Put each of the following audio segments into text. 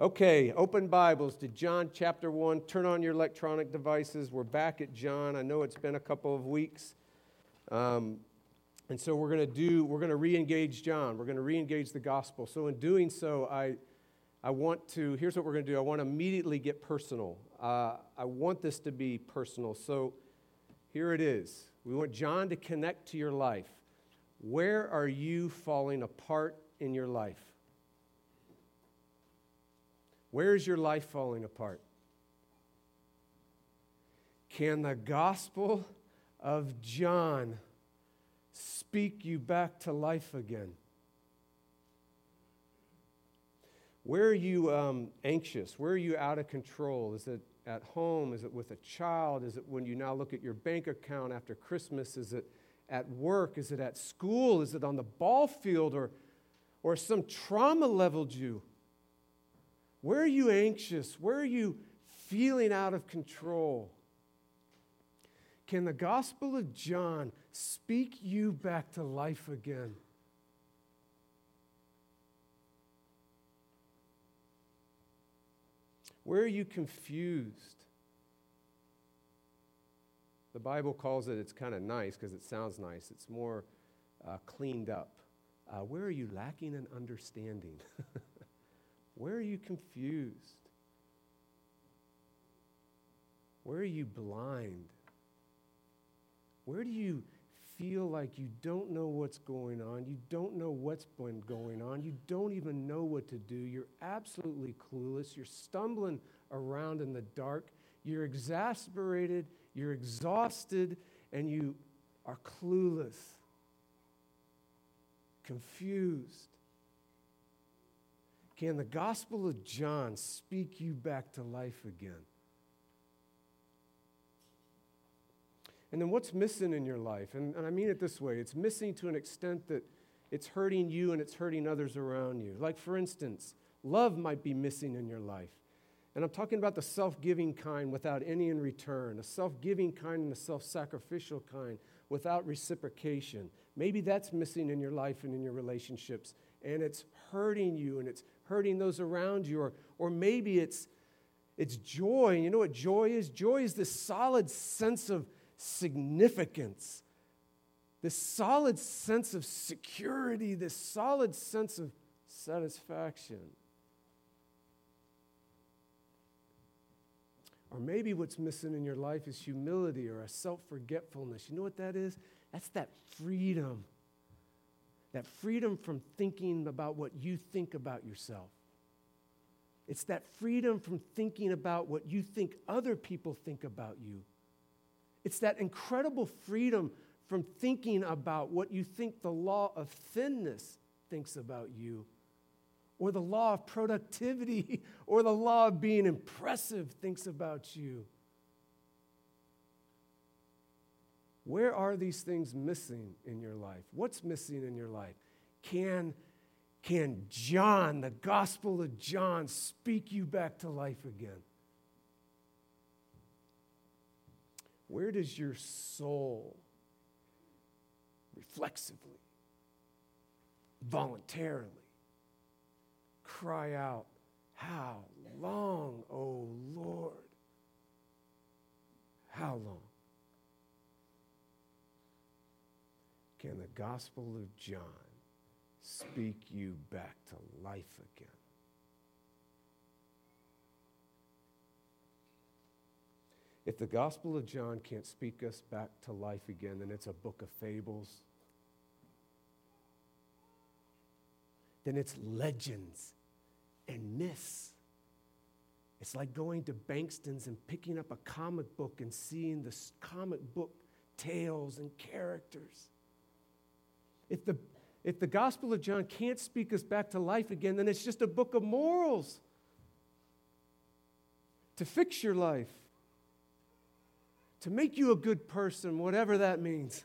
Okay, open Bibles to John chapter 1. Turn on your electronic devices. We're back at John. I know it's been a couple of weeks. Um, and so we're going to do, we're going to re engage John. We're going to re engage the gospel. So in doing so, I, I want to, here's what we're going to do I want to immediately get personal. Uh, I want this to be personal. So here it is. We want John to connect to your life. Where are you falling apart in your life? Where is your life falling apart? Can the gospel of John speak you back to life again? Where are you um, anxious? Where are you out of control? Is it at home? Is it with a child? Is it when you now look at your bank account after Christmas? Is it at work? Is it at school? Is it on the ball field? Or, or some trauma leveled you? Where are you anxious? Where are you feeling out of control? Can the Gospel of John speak you back to life again? Where are you confused? The Bible calls it, it's kind of nice because it sounds nice. It's more uh, cleaned up. Uh, where are you lacking in understanding? Where are you confused? Where are you blind? Where do you feel like you don't know what's going on? You don't know what's been going on. You don't even know what to do. You're absolutely clueless. You're stumbling around in the dark. You're exasperated. You're exhausted. And you are clueless, confused. Can the Gospel of John speak you back to life again? And then what's missing in your life? And, and, I mean it this way it's missing to an extent that it's hurting you and it's hurting others around you. Like, for instance, love might be missing in your life. And I'm talking about the self giving kind without any in return, a self giving kind and a self sacrificial kind without reciprocation. Maybe that's missing in your life and in your relationships, and it's hurting you and it's hurting those around you, or, or maybe it's, it's joy. You know what joy is? Joy is this solid sense of significance, this solid sense of security, this solid sense of satisfaction. Or maybe what's missing in your life is humility or a self forgetfulness. You know what that is? That's that freedom that freedom from thinking about what you think about yourself. It's that freedom from thinking about what you think other people think about you. It's that incredible freedom from thinking about what you think the law of thinness thinks about you, or the law of productivity, or the law of being impressive thinks about you. Where are these things missing in your life? What's missing in your life? Can, can John, the Gospel of John, speak you back to life again? Where does your soul reflexively, voluntarily cry out, How long, O oh Lord? How long? Can the Gospel of John speak you back to life again? If the Gospel of John can't speak us back to life again, then it's a book of fables. Then it's legends and myths. It's like going to Bankston's and picking up a comic book and seeing the comic book tales and characters. If the, if the Gospel of John can't speak us back to life again, then it's just a book of morals to fix your life, to make you a good person, whatever that means.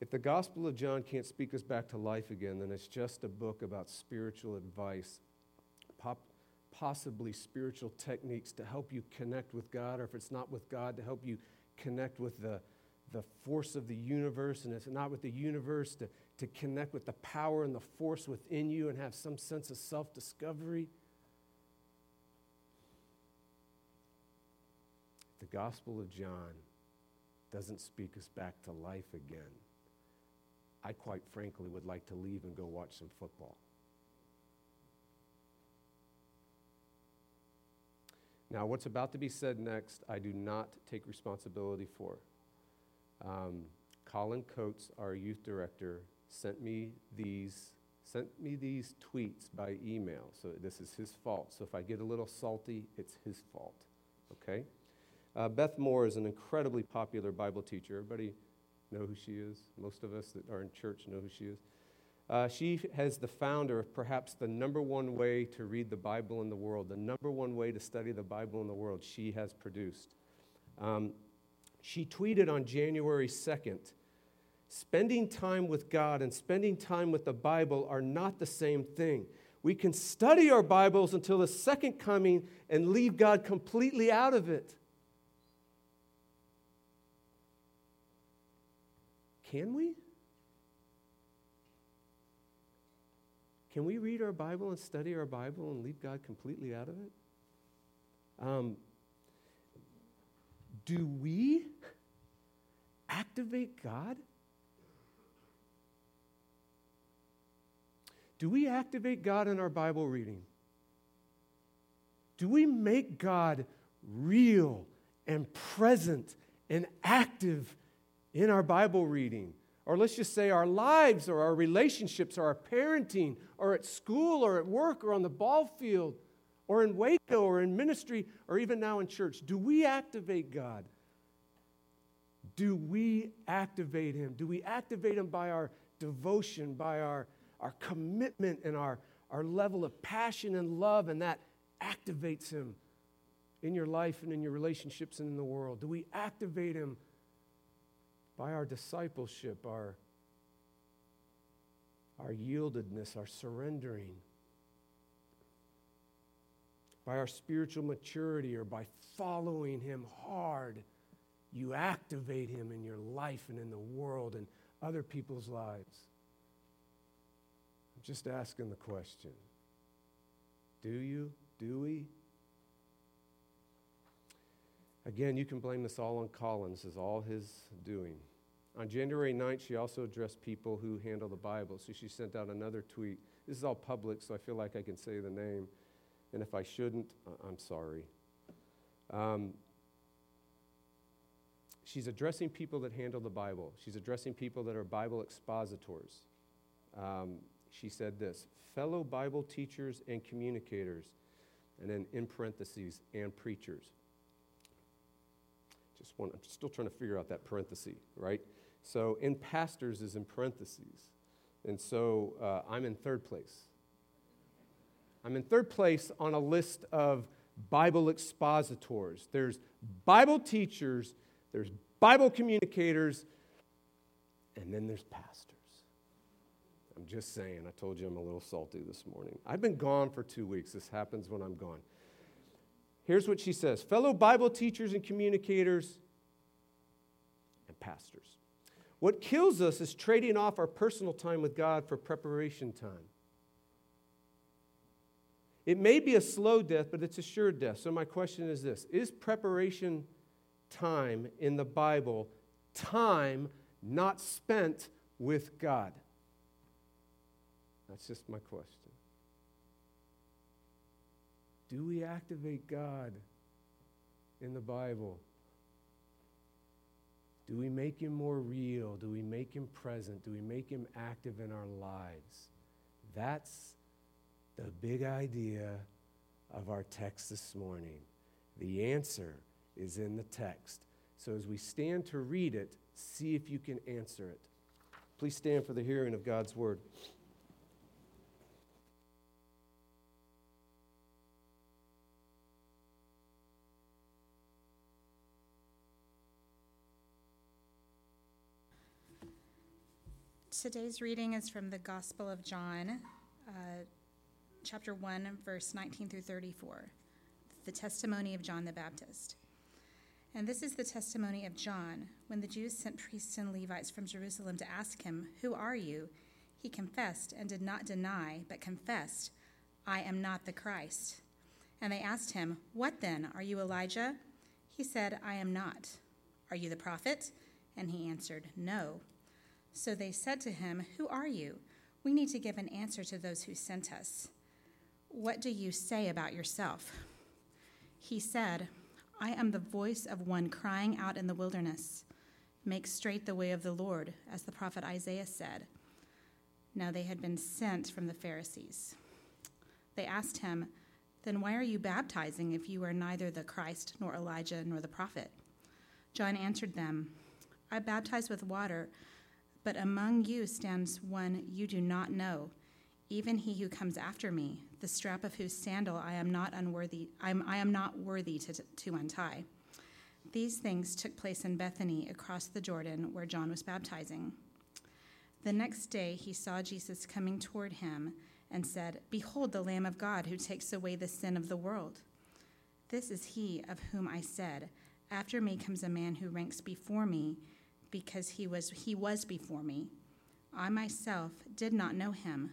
If the Gospel of John can't speak us back to life again, then it's just a book about spiritual advice, pop, possibly spiritual techniques to help you connect with God, or if it's not with God, to help you connect with the the force of the universe, and it's not with the universe to to connect with the power and the force within you and have some sense of self discovery. The Gospel of John doesn't speak us back to life again. I quite frankly would like to leave and go watch some football. Now, what's about to be said next, I do not take responsibility for. Um, Colin Coates, our youth director, sent me these sent me these tweets by email. So this is his fault. So if I get a little salty, it's his fault. Okay? Uh, Beth Moore is an incredibly popular Bible teacher. Everybody know who she is? Most of us that are in church know who she is. Uh, she has the founder of perhaps the number one way to read the Bible in the world, the number one way to study the Bible in the world, she has produced. Um, she tweeted on January 2nd Spending time with God and spending time with the Bible are not the same thing. We can study our Bibles until the second coming and leave God completely out of it. Can we? Can we read our Bible and study our Bible and leave God completely out of it? Um, do we activate God? Do we activate God in our Bible reading? Do we make God real and present and active in our Bible reading? Or let's just say our lives or our relationships or our parenting or at school or at work or on the ball field or in Waco or in ministry or even now in church. Do we activate God? Do we activate Him? Do we activate Him by our devotion, by our our commitment and our, our level of passion and love, and that activates Him in your life and in your relationships and in the world? Do we activate Him by our discipleship, our, our yieldedness, our surrendering? By our spiritual maturity or by following Him hard, you activate Him in your life and in the world and other people's lives. I'm just asking the question Do you? Do we? Again, you can blame this all on Colin's, as all his doing. On January 9th, she also addressed people who handle the Bible. So she sent out another tweet. This is all public, so I feel like I can say the name. And if I shouldn't, I'm sorry. Um, she's addressing people that handle the Bible. She's addressing people that are Bible expositors. Um, she said this fellow Bible teachers and communicators, and then in parentheses, and preachers. Just want, I'm still trying to figure out that parenthesis, right? So, in pastors is in parentheses. And so uh, I'm in third place. I'm in third place on a list of Bible expositors. There's Bible teachers, there's Bible communicators, and then there's pastors. I'm just saying. I told you I'm a little salty this morning. I've been gone for two weeks. This happens when I'm gone. Here's what she says Fellow Bible teachers and communicators and pastors. What kills us is trading off our personal time with God for preparation time. It may be a slow death, but it's a sure death. So, my question is this Is preparation time in the Bible time not spent with God? That's just my question. Do we activate God in the Bible? Do we make him more real? Do we make him present? Do we make him active in our lives? That's the big idea of our text this morning. The answer is in the text. So as we stand to read it, see if you can answer it. Please stand for the hearing of God's word. Today's reading is from the Gospel of John, uh, chapter 1, verse 19 through 34, the testimony of John the Baptist. And this is the testimony of John when the Jews sent priests and Levites from Jerusalem to ask him, Who are you? He confessed and did not deny, but confessed, I am not the Christ. And they asked him, What then? Are you Elijah? He said, I am not. Are you the prophet? And he answered, No. So they said to him, Who are you? We need to give an answer to those who sent us. What do you say about yourself? He said, I am the voice of one crying out in the wilderness, Make straight the way of the Lord, as the prophet Isaiah said. Now they had been sent from the Pharisees. They asked him, Then why are you baptizing if you are neither the Christ, nor Elijah, nor the prophet? John answered them, I baptize with water, but among you stands one you do not know, even he who comes after me, the strap of whose sandal I am not unworthy I'm, I am not worthy to, to untie. These things took place in Bethany across the Jordan where John was baptizing. The next day he saw Jesus coming toward him and said, Behold the Lamb of God who takes away the sin of the world. This is he of whom I said, After me comes a man who ranks before me, because he was, he was before me. I myself did not know him,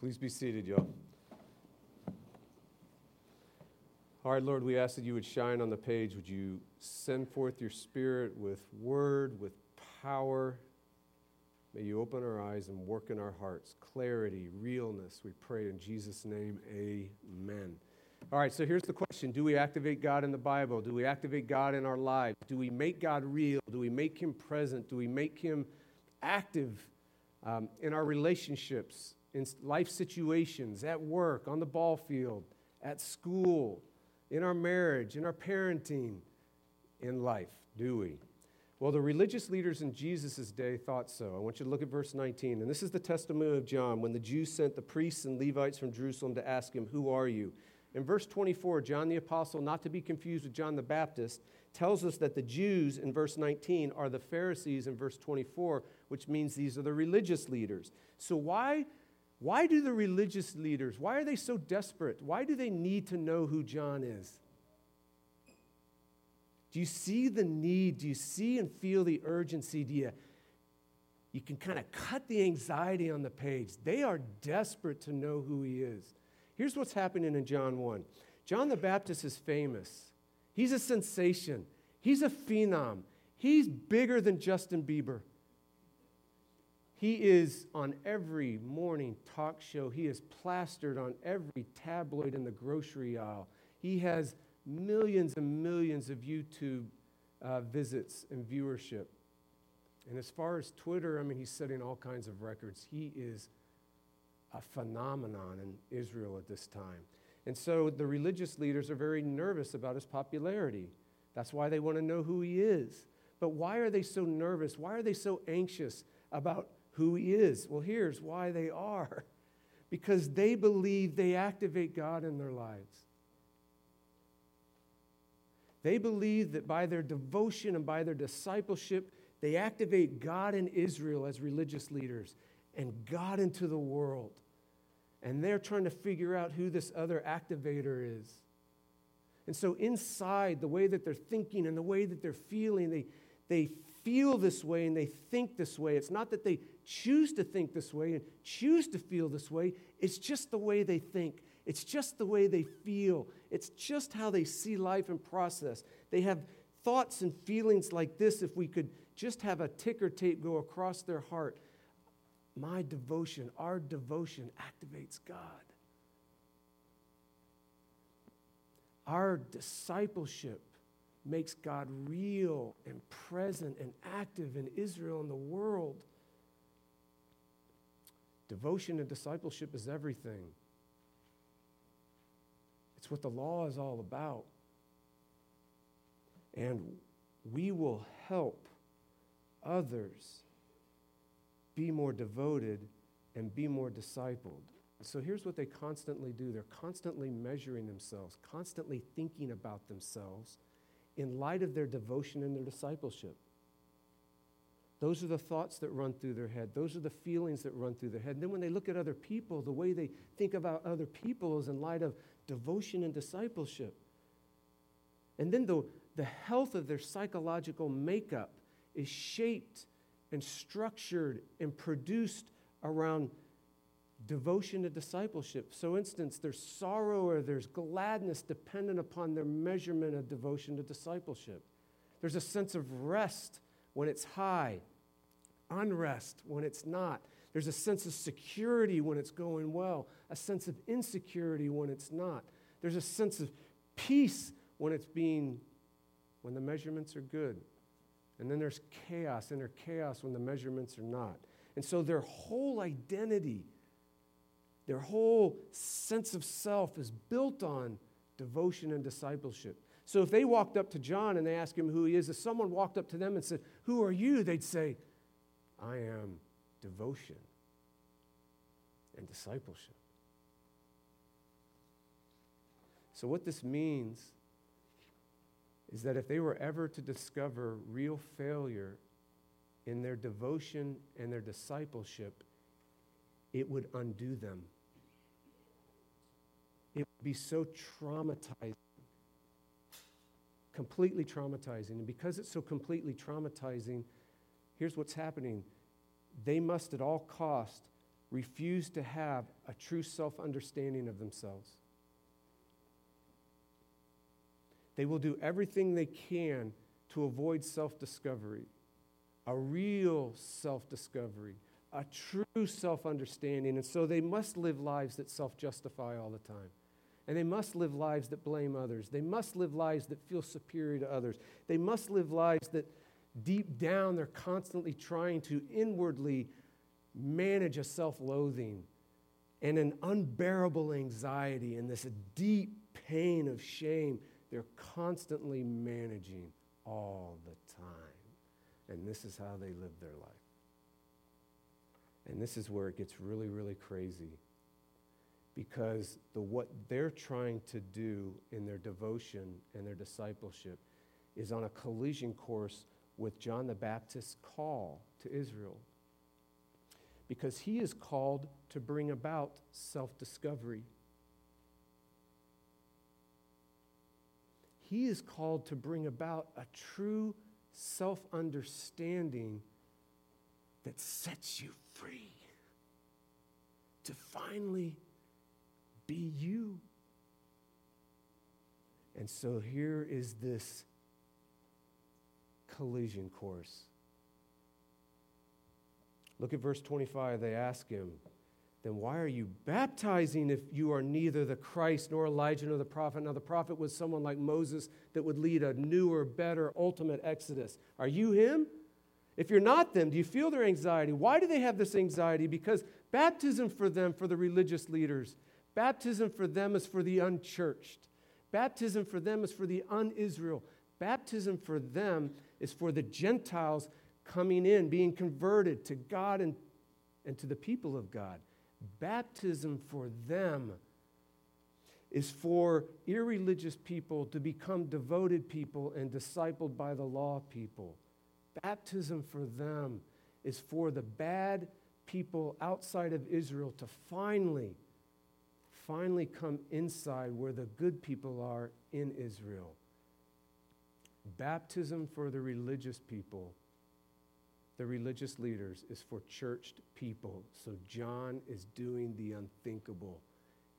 Please be seated, y'all. All right, Lord, we ask that you would shine on the page. Would you send forth your spirit with word, with power? May you open our eyes and work in our hearts. Clarity, realness, we pray in Jesus' name. Amen. All right, so here's the question Do we activate God in the Bible? Do we activate God in our lives? Do we make God real? Do we make Him present? Do we make Him active um, in our relationships, in life situations, at work, on the ball field, at school? in our marriage, in our parenting, in life, do we? Well, the religious leaders in Jesus' day thought so. I want you to look at verse 19. And this is the testimony of John when the Jews sent the priests and Levites from Jerusalem to ask him, Who are you? In verse 24, John the Apostle, not to be confused with John the Baptist, tells us that the Jews in verse 19 are the Pharisees in verse 24, which means these are the religious leaders. So, why why do the religious leaders, why are they so desperate? Why do they need to know who John is? Do you see the need? Do you see and feel the urgency? Do you, you can kind of cut the anxiety on the page. They are desperate to know who he is. Here's what's happening in John 1 John the Baptist is famous, he's a sensation, he's a phenom, he's bigger than Justin Bieber. He is on every morning talk show. He is plastered on every tabloid in the grocery aisle. He has millions and millions of YouTube uh, visits and viewership. And as far as Twitter, I mean, he's setting all kinds of records. He is a phenomenon in Israel at this time. And so the religious leaders are very nervous about his popularity. That's why they want to know who he is. But why are they so nervous? Why are they so anxious about who He is. Well, here's why they are because they believe they activate God in their lives. They believe that by their devotion and by their discipleship, they activate God in Israel as religious leaders and God into the world. And they're trying to figure out who this other activator is. And so, inside, the way that they're thinking and the way that they're feeling, they, they feel this way and they think this way. It's not that they choose to think this way and choose to feel this way, it's just the way they think. It's just the way they feel. It's just how they see life and process. They have thoughts and feelings like this if we could just have a ticker tape go across their heart. My devotion, our devotion activates God. Our discipleship makes God real and present and active in Israel and the world. Devotion and discipleship is everything. It's what the law is all about. And we will help others be more devoted, and be more discipled. So here's what they constantly do they're constantly measuring themselves, constantly thinking about themselves in light of their devotion and their discipleship. Those are the thoughts that run through their head. Those are the feelings that run through their head. And then when they look at other people, the way they think about other people is in light of devotion and discipleship. And then the, the health of their psychological makeup is shaped and structured and produced around devotion to discipleship. So, instance, there's sorrow or there's gladness dependent upon their measurement of devotion to discipleship. There's a sense of rest when it's high, unrest when it's not. There's a sense of security when it's going well, a sense of insecurity when it's not. There's a sense of peace when it's being, when the measurements are good. And then there's chaos, inner chaos when the measurements are not. And so their whole identity, their whole sense of self is built on devotion and discipleship. So if they walked up to John and they asked him who he is, if someone walked up to them and said, Who are you? they'd say, I am devotion and discipleship. So, what this means is that if they were ever to discover real failure in their devotion and their discipleship, it would undo them. It would be so traumatizing, completely traumatizing. And because it's so completely traumatizing, here's what's happening they must at all cost refuse to have a true self understanding of themselves. They will do everything they can to avoid self discovery, a real self discovery, a true self understanding. And so they must live lives that self justify all the time. And they must live lives that blame others. They must live lives that feel superior to others. They must live lives that deep down they're constantly trying to inwardly manage a self loathing and an unbearable anxiety and this deep pain of shame they're constantly managing all the time. And this is how they live their life. And this is where it gets really, really crazy. Because the, what they're trying to do in their devotion and their discipleship is on a collision course with John the Baptist's call to Israel. Because he is called to bring about self discovery. he is called to bring about a true self understanding that sets you free to finally be you. And so here is this collision course. Look at verse 25. They ask him, then why are you baptizing if you are neither the Christ nor Elijah nor the prophet? Now, the prophet was someone like Moses that would lead a newer, better, ultimate exodus. Are you him? If you're not them, do you feel their anxiety? Why do they have this anxiety? Because baptism for them, for the religious leaders, baptism for them is for the unchurched. Baptism for them is for the un Israel. Baptism for them is for the Gentiles coming in, being converted to God and, and to the people of God. Baptism for them is for irreligious people to become devoted people and discipled by the law people. Baptism for them is for the bad people outside of Israel to finally, finally come inside where the good people are in Israel. Baptism for the religious people the religious leaders is for churched people. So John is doing the unthinkable.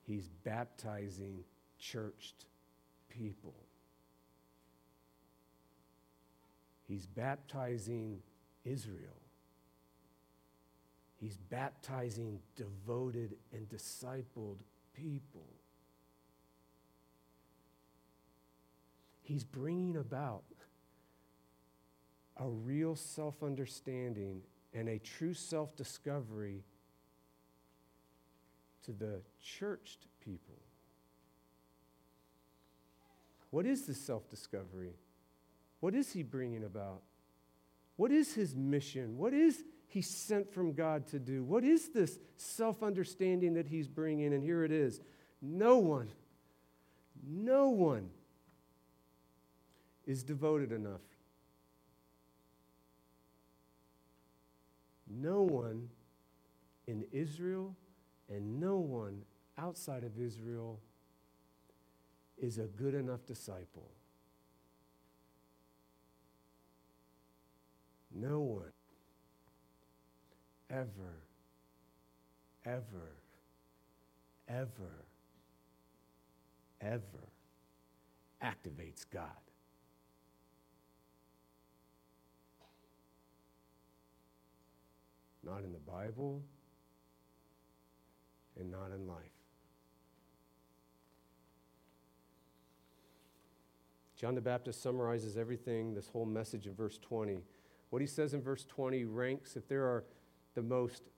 He's baptizing churched people. He's baptizing Israel. He's baptizing devoted and discipled people. He's bringing about a real self understanding and a true self discovery to the churched people. What is this self discovery? What is he bringing about? What is his mission? What is he sent from God to do? What is this self understanding that he's bringing? And here it is no one, no one is devoted enough. No one in Israel and no one outside of Israel is a good enough disciple. No one ever, ever, ever, ever activates God. Not in the Bible and not in life. John the Baptist summarizes everything, this whole message in verse 20. What he says in verse 20 ranks, if there are the most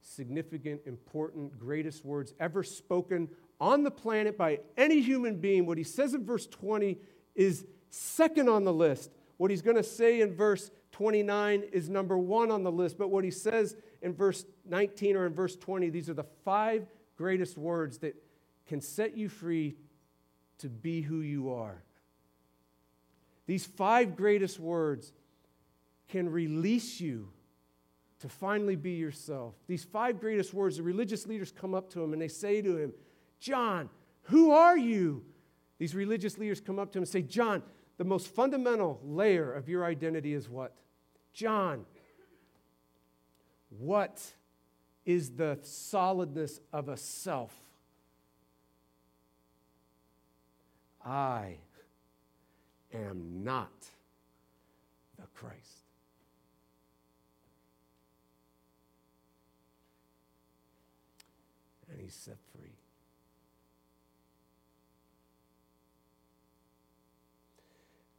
significant, important, greatest words ever spoken on the planet by any human being, what he says in verse 20 is second on the list. What he's going to say in verse 29 is number one on the list, but what he says in verse 19 or in verse 20, these are the five greatest words that can set you free to be who you are. These five greatest words can release you to finally be yourself. These five greatest words, the religious leaders come up to him and they say to him, John, who are you? These religious leaders come up to him and say, John, the most fundamental layer of your identity is what? John, what is the solidness of a self? I am not the Christ. And he's set free.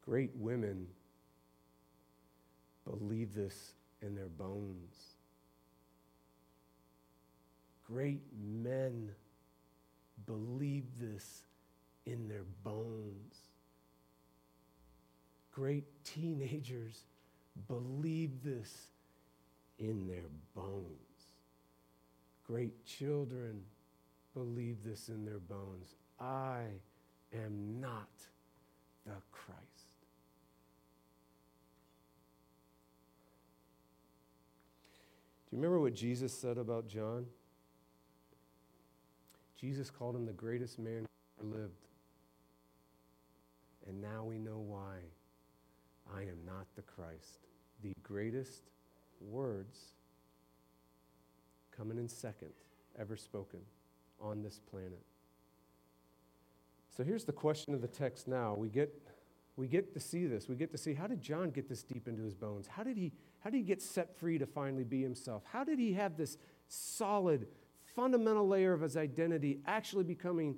Great women believe this in their bones. Great men believe this in their bones. Great teenagers believe this in their bones. Great children believe this in their bones. I am not the Christ. Do remember what Jesus said about John? Jesus called him the greatest man who ever lived. And now we know why. I am not the Christ. The greatest words coming in second ever spoken on this planet. So here's the question of the text now. We get, we get to see this. We get to see how did John get this deep into his bones? How did, he, how did he get set free to finally be himself? How did he have this solid, fundamental layer of his identity actually becoming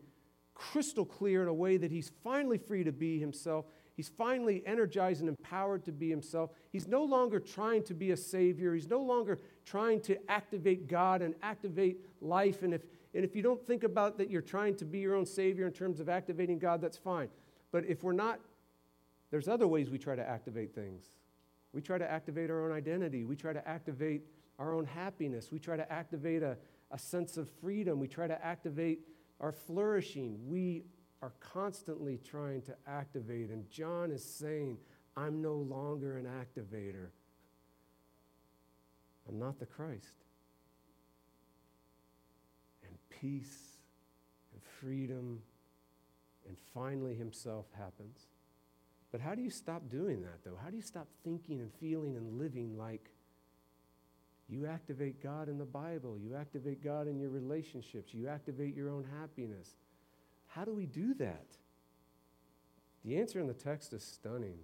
crystal clear in a way that he's finally free to be himself? He's finally energized and empowered to be himself. He's no longer trying to be a savior. He's no longer trying to activate God and activate life. And if, and if you don't think about that you're trying to be your own savior in terms of activating God, that's fine. But if we're not, there's other ways we try to activate things. We try to activate our own identity. We try to activate our own happiness. We try to activate a, a sense of freedom. We try to activate our flourishing. We are constantly trying to activate. And John is saying, I'm no longer an activator. I'm not the Christ. And peace and freedom and finally himself happens. But how do you stop doing that, though? How do you stop thinking and feeling and living like you activate God in the Bible? You activate God in your relationships. You activate your own happiness. How do we do that? The answer in the text is stunning.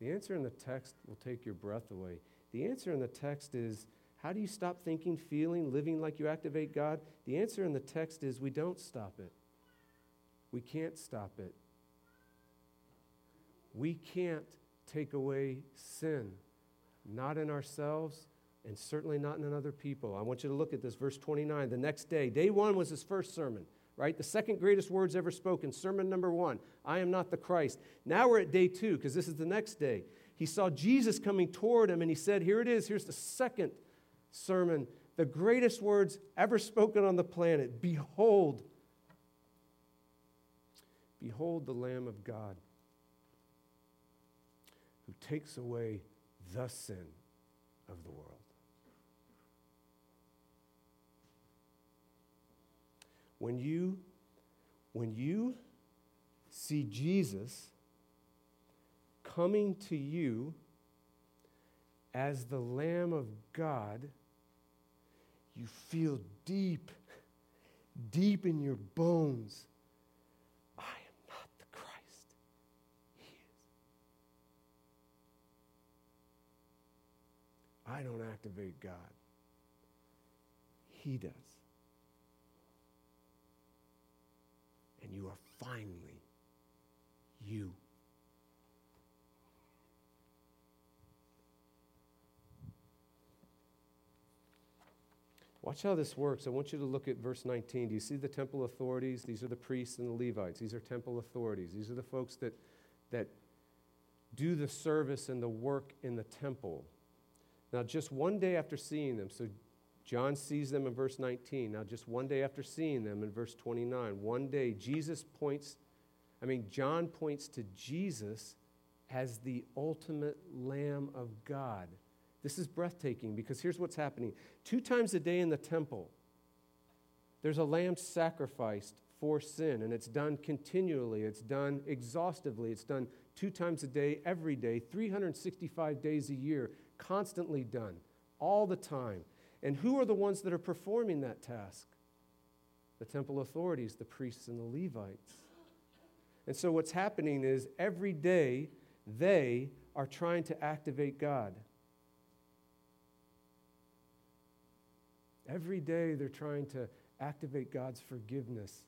The answer in the text will take your breath away. The answer in the text is how do you stop thinking, feeling, living like you activate God? The answer in the text is we don't stop it. We can't stop it. We can't take away sin, not in ourselves and certainly not in other people. I want you to look at this, verse 29. The next day, day one was his first sermon right? The second greatest words ever spoken, sermon number one I am not the Christ. Now we're at day two, because this is the next day. He saw Jesus coming toward him, and he said, Here it is, here's the second sermon the greatest words ever spoken on the planet Behold, behold the Lamb of God takes away the sin of the world. When you, when you see Jesus coming to you as the Lamb of God, you feel deep, deep in your bones. I am not the Christ. He is. I don't activate God. He does. And you are finally you. Watch how this works. I want you to look at verse 19. Do you see the temple authorities? These are the priests and the Levites. These are temple authorities. These are the folks that, that do the service and the work in the temple. Now, just one day after seeing them, so John sees them in verse 19. Now, just one day after seeing them in verse 29, one day, Jesus points, I mean, John points to Jesus as the ultimate Lamb of God. This is breathtaking because here's what's happening. Two times a day in the temple, there's a lamb sacrificed for sin, and it's done continually, it's done exhaustively, it's done two times a day, every day, 365 days a year, constantly done, all the time. And who are the ones that are performing that task? The temple authorities, the priests and the Levites. And so what's happening is every day they are trying to activate God. Every day they're trying to activate God's forgiveness.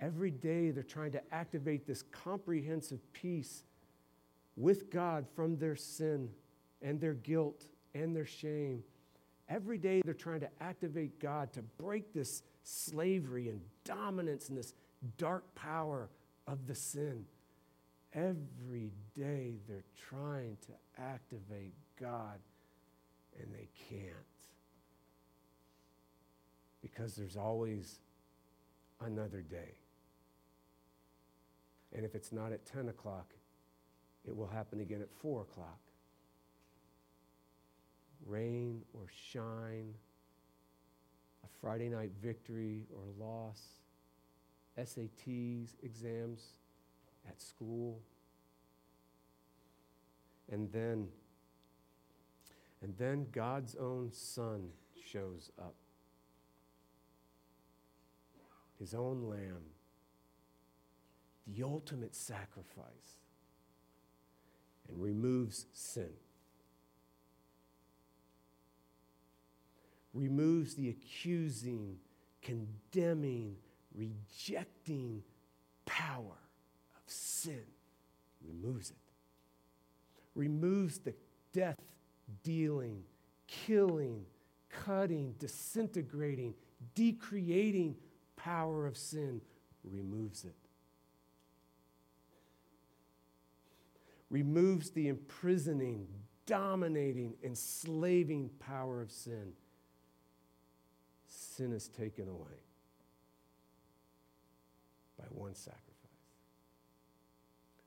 Every day they're trying to activate this comprehensive peace with God from their sin and their guilt and their shame. Every day they're trying to activate God to break this slavery and dominance and this dark power of the sin. Every day they're trying to activate God and they can't because there's always another day. And if it's not at 10 o'clock, it will happen again at 4 o'clock. Rain or shine, a Friday night victory or loss, SATs, exams at school. And then, and then God's own Son shows up his own lamb, the ultimate sacrifice, and removes sin. Removes the accusing, condemning, rejecting power of sin. Removes it. Removes the death dealing, killing, cutting, disintegrating, decreating power of sin removes it. Removes the imprisoning, dominating, enslaving power of sin. Sin is taken away by one sacrifice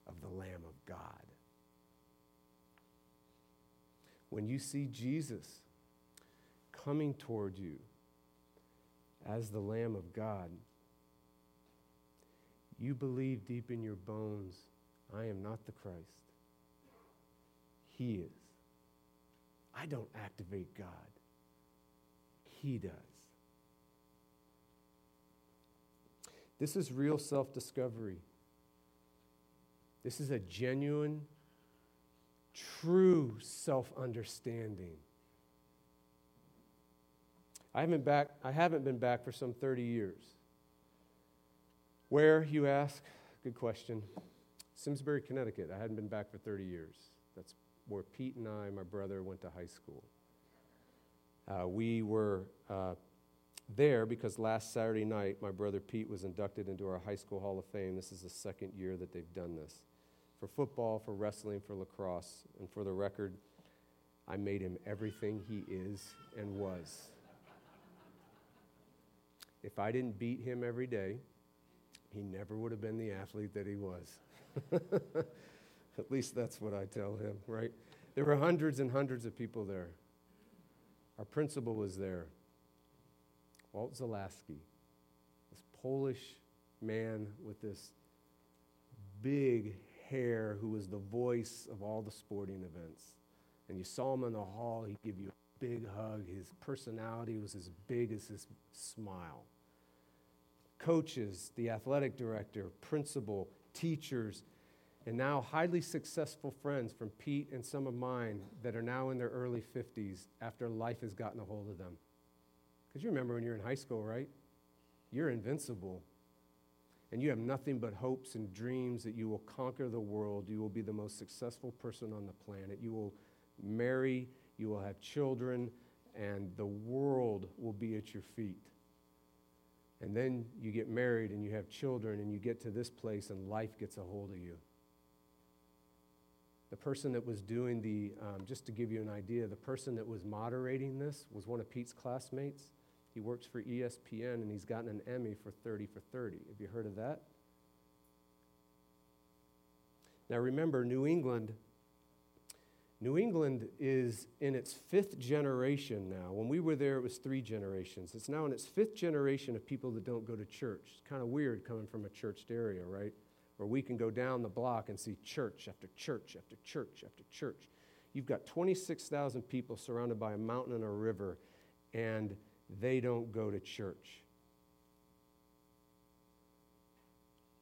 of the Lamb of God. When you see Jesus coming toward you, as the Lamb of God, you believe deep in your bones, I am not the Christ. He is. I don't activate God, He does. This is real self discovery. This is a genuine, true self understanding. I haven't, back, I haven't been back for some 30 years. Where, you ask? Good question. Simsbury, Connecticut. I hadn't been back for 30 years. That's where Pete and I, my brother, went to high school. Uh, we were uh, there because last Saturday night, my brother Pete was inducted into our high school Hall of Fame. This is the second year that they've done this for football, for wrestling, for lacrosse. And for the record, I made him everything he is and was. If I didn't beat him every day, he never would have been the athlete that he was. At least that's what I tell him, right? There were hundreds and hundreds of people there. Our principal was there, Walt Zalaski, this Polish man with this big hair who was the voice of all the sporting events. And you saw him in the hall, he'd give you a big hug. His personality was as big as his smile. Coaches, the athletic director, principal, teachers, and now highly successful friends from Pete and some of mine that are now in their early 50s after life has gotten a hold of them. Because you remember when you're in high school, right? You're invincible. And you have nothing but hopes and dreams that you will conquer the world. You will be the most successful person on the planet. You will marry, you will have children, and the world will be at your feet. And then you get married and you have children, and you get to this place, and life gets a hold of you. The person that was doing the, um, just to give you an idea, the person that was moderating this was one of Pete's classmates. He works for ESPN and he's gotten an Emmy for 30 for 30. Have you heard of that? Now remember, New England. New England is in its fifth generation now. When we were there, it was three generations. It's now in its fifth generation of people that don't go to church. It's kind of weird coming from a churched area, right? where we can go down the block and see church after church after church after church. You've got 26,000 people surrounded by a mountain and a river, and they don't go to church.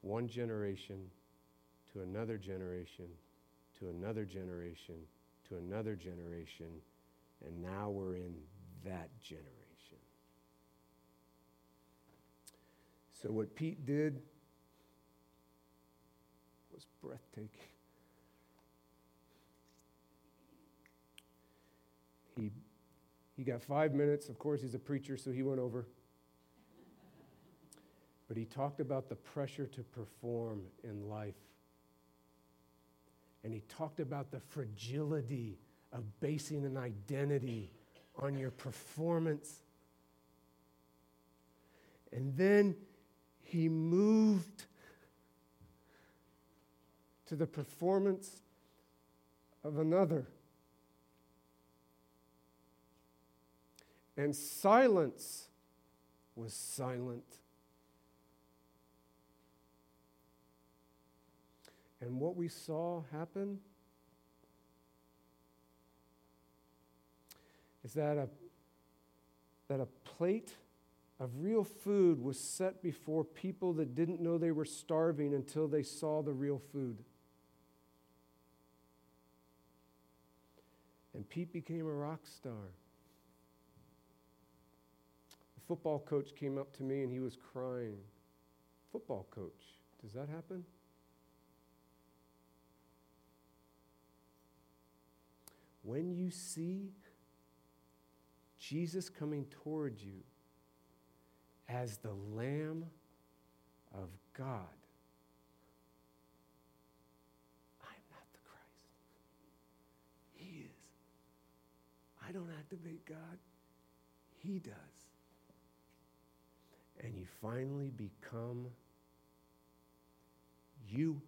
One generation to another generation to another generation to another generation, and now we're in that generation. So, what Pete did was breathtaking. He, he got five minutes. Of course, he's a preacher, so he went over. But he talked about the pressure to perform in life. And he talked about the fragility of basing an identity on your performance. And then he moved to the performance of another. And silence was silent. And what we saw happen is that a, that a plate of real food was set before people that didn't know they were starving until they saw the real food. And Pete became a rock star. Football coach came up to me and he was crying. Football coach, does that happen? When you see Jesus coming toward you as the Lamb of God, I am not the Christ. He is. I don't activate God, He does. And you finally become you